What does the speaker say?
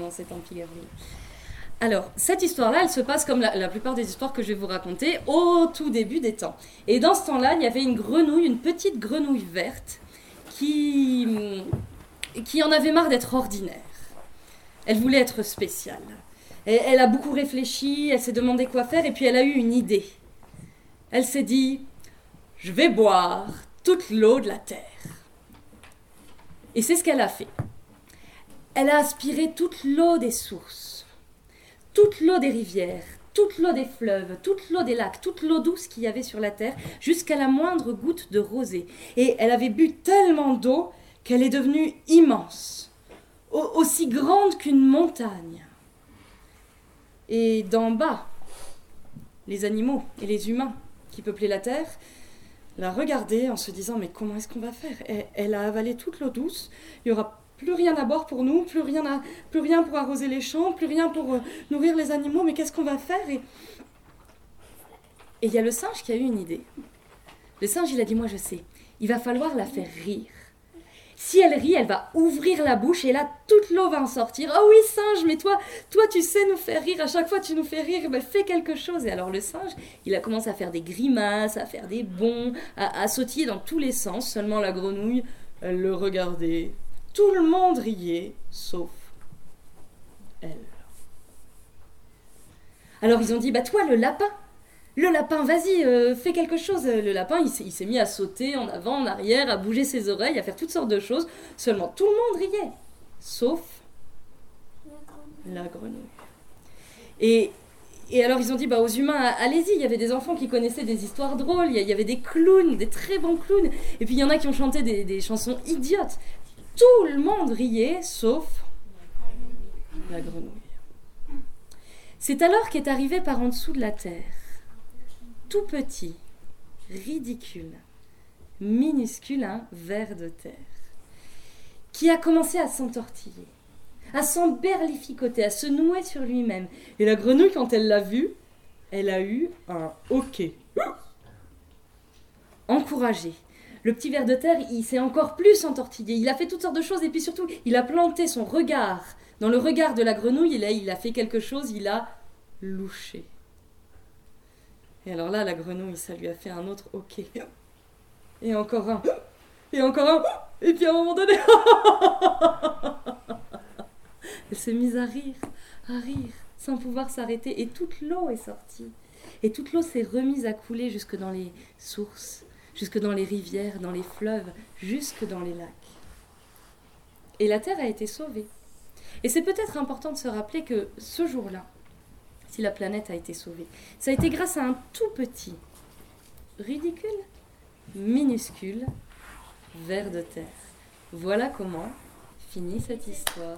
dans cet empire. Alors, cette histoire-là, elle se passe comme la, plupart des histoires que je vais vous raconter au tout début des temps. Et dans ce temps-là, il y avait une grenouille, une petite grenouille verte, qui, qui en avait marre d'être ordinaire. Elle voulait être spéciale. Et elle a beaucoup réfléchi, elle s'est demandé quoi faire, et puis elle a eu une idée. Elle s'est dit, je vais boire toute l'eau de la terre. Et c'est ce qu'elle a fait. Elle a aspiré toute l'eau des sources, toute l'eau des rivières, toute l'eau des fleuves, toute l'eau des lacs, toute l'eau douce qu'il y avait sur la terre, jusqu'à la moindre goutte de rosée. Et elle avait bu tellement d'eau qu'elle est devenue immense, aussi grande qu'une montagne. Et d'en bas, les animaux et les humains qui peuplaient la terre la regardaient en se disant mais comment est-ce qu'on va faire? Elle, a avalé toute l'eau douce, il y aura plus rien à boire pour nous, plus rien, à, plus rien pour arroser les champs, plus rien pour euh, nourrir les animaux, mais qu'est-ce qu'on va faire Et il y a le singe qui a eu une idée. Le singe, il a dit, moi je sais, il va falloir la faire rire. Si elle rit, elle va ouvrir la bouche et là, toute l'eau va en sortir. Oh oui, singe, mais toi, toi, tu sais nous faire rire. À chaque fois, tu nous fais rire. Ben, fais quelque chose. Et alors, le singe, il a commencé à faire des grimaces, à faire des bonds, à, à sautiller dans tous les sens. Seulement, la grenouille, elle le regardait. Tout le monde riait, sauf elle. Alors, ils ont dit, bah, toi, le lapin, le lapin, vas-y, euh, fais quelque chose. Le lapin, il s'est mis à sauter en avant, en arrière, à bouger ses oreilles, à faire toutes sortes de choses. Seulement, tout le monde riait, sauf la grenouille. Et, alors, ils ont dit bah, aux humains, allez-y, il y avait des enfants qui connaissaient des histoires drôles, il y avait des clowns, des très bons clowns, et puis il y en a qui ont chanté des chansons idiotes. Tout le monde riait, sauf la grenouille. C'est alors qu'est arrivé par en dessous de la terre tout petit, ridicule, minuscule, un ver de terre, qui a commencé à s'entortiller, à s'emberlificoter, à se nouer sur lui-même. Et la grenouille, quand elle l'a vu, elle a eu un hoquet. Encouragé. Le petit ver de terre, il s'est encore plus entortillé. Il a fait toutes sortes de choses et puis surtout, il a planté son regard dans le regard de la grenouille. Et là, il a fait quelque chose, il a louché. Et alors là, la grenouille, ça lui a fait un autre ok. Et encore un. Et encore un. Et puis à un moment donné. Elle s'est mise à rire, à rire, sans pouvoir s'arrêter. Et toute l'eau est sortie. Et toute l'eau s'est remise à couler jusque dans les sources, jusque dans les rivières, dans les fleuves, jusque dans les lacs. Et la terre a été sauvée. Et c'est peut-être important de se rappeler que ce jour-là, si la planète a été sauvée. Ça a été grâce à un tout petit, ridicule, minuscule ver de terre. Voilà comment finit cette histoire.